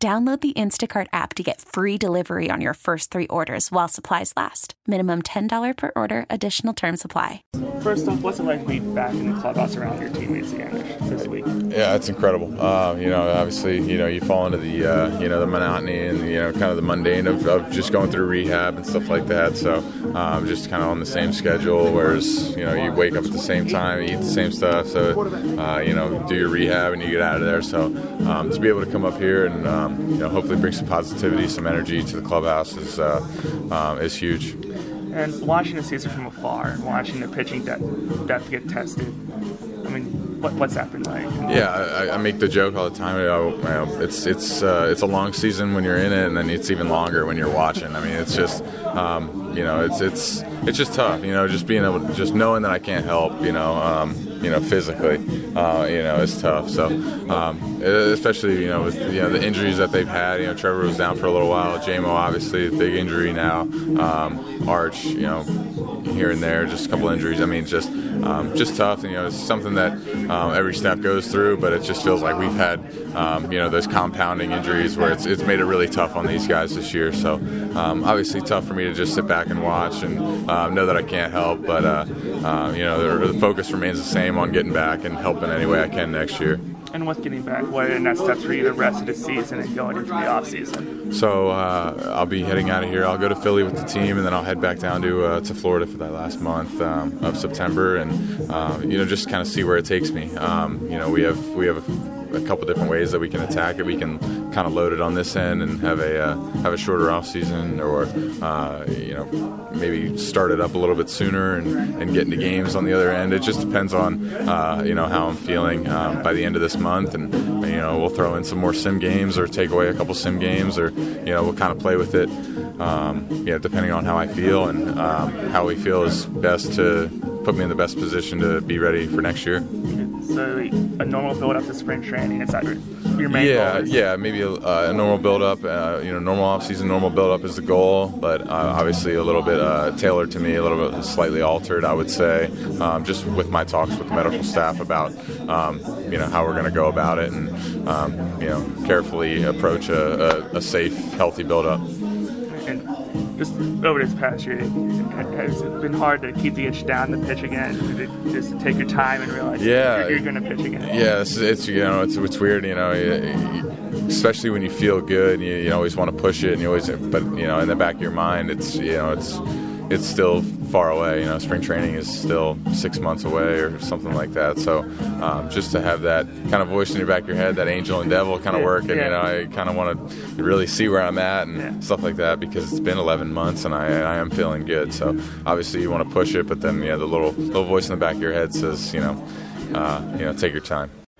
Download the Instacart app to get free delivery on your first three orders while supplies last. Minimum $10 per order, additional term supply. First off, what's it like to be back in the clubhouse around your teammates again this week? Yeah, it's incredible. Uh, you know, obviously, you know, you fall into the, uh, you know, the monotony and, you know, kind of the mundane of, of just going through rehab and stuff like that. So um, just kind of on the same schedule, whereas, you know, you wake up at the same time, eat the same stuff. So, uh, you know, do your rehab and you get out of there. So um, to be able to come up here and, um, you know, hopefully bring some positivity, some energy to the clubhouse is uh, um, is huge. And watching the season from afar, watching the pitching depth, depth get tested, I mean, what, what's that been like? Yeah, I, I make the joke all the time. You know, it's it's uh, it's a long season when you're in it, and then it's even longer when you're watching. I mean, it's just um, you know, it's it's it's just tough. You know, just being able, to, just knowing that I can't help. You know, um, you know, physically, uh, you know, it's tough. So, um, especially you know with you know the injuries that they've had. You know, Trevor was down for a little while. JMO obviously big injury now. Um, Arch, you know, here and there, just a couple injuries. I mean, just um, just tough. And, You know, it's something that um, every staff goes through, but it just feels like we've had um, you know those compounding injuries where it's it's made it really tough on these guys this year. So um, obviously tough for me to just sit back and watch and uh, know that I can't help, but uh, uh, you know the, the focus remains the same on getting back and helping any way I can next year. And what's getting back? What are the next steps for you the rest of the season and going into the off season? So uh, I'll be heading out of here. I'll go to Philly with the team, and then I'll head back down to uh, to Florida for that last month um, of September, and uh, you know just kind of see where it takes me. Um, you know we have we have. A, a couple different ways that we can attack it. We can kind of loaded on this end and have a uh, have a shorter off season, or uh, you know maybe start it up a little bit sooner and, and get into games on the other end. It just depends on uh, you know how I'm feeling um, by the end of this month, and you know we'll throw in some more sim games or take away a couple sim games, or you know we'll kind of play with it. Um, you know, depending on how I feel and um, how we feel is best to put me in the best position to be ready for next year. So a normal build up to spring training is that your, your main yeah, goal? yeah, maybe a, uh, a normal build up. Uh, you know, normal offseason, normal build up is the goal, but uh, obviously a little bit uh, tailored to me, a little bit slightly altered, I would say, um, just with my talks with the medical staff about um, you know how we're going to go about it and um, you know carefully approach a, a, a safe, healthy build up. And just over this past year, it has been hard to keep the itch down to pitch again? Just to take your time and realize Yeah. you're, you're going to pitch again. Yeah, it's, it's you know it's it's weird, you know, especially when you feel good, you, you always want to push it, and you always, but you know, in the back of your mind, it's you know, it's it's still far away. You know, spring training is still six months away or something like that. So um, just to have that kind of voice in your back of your head, that angel and devil kind of working, you know, I kind of want to really see where I'm at and Yeah. stuff like that because it's been 11 months and I, I am feeling good. So obviously you want to push it, but then yeah, the little little voice in the back of your head says, you know, uh, you know, take your time.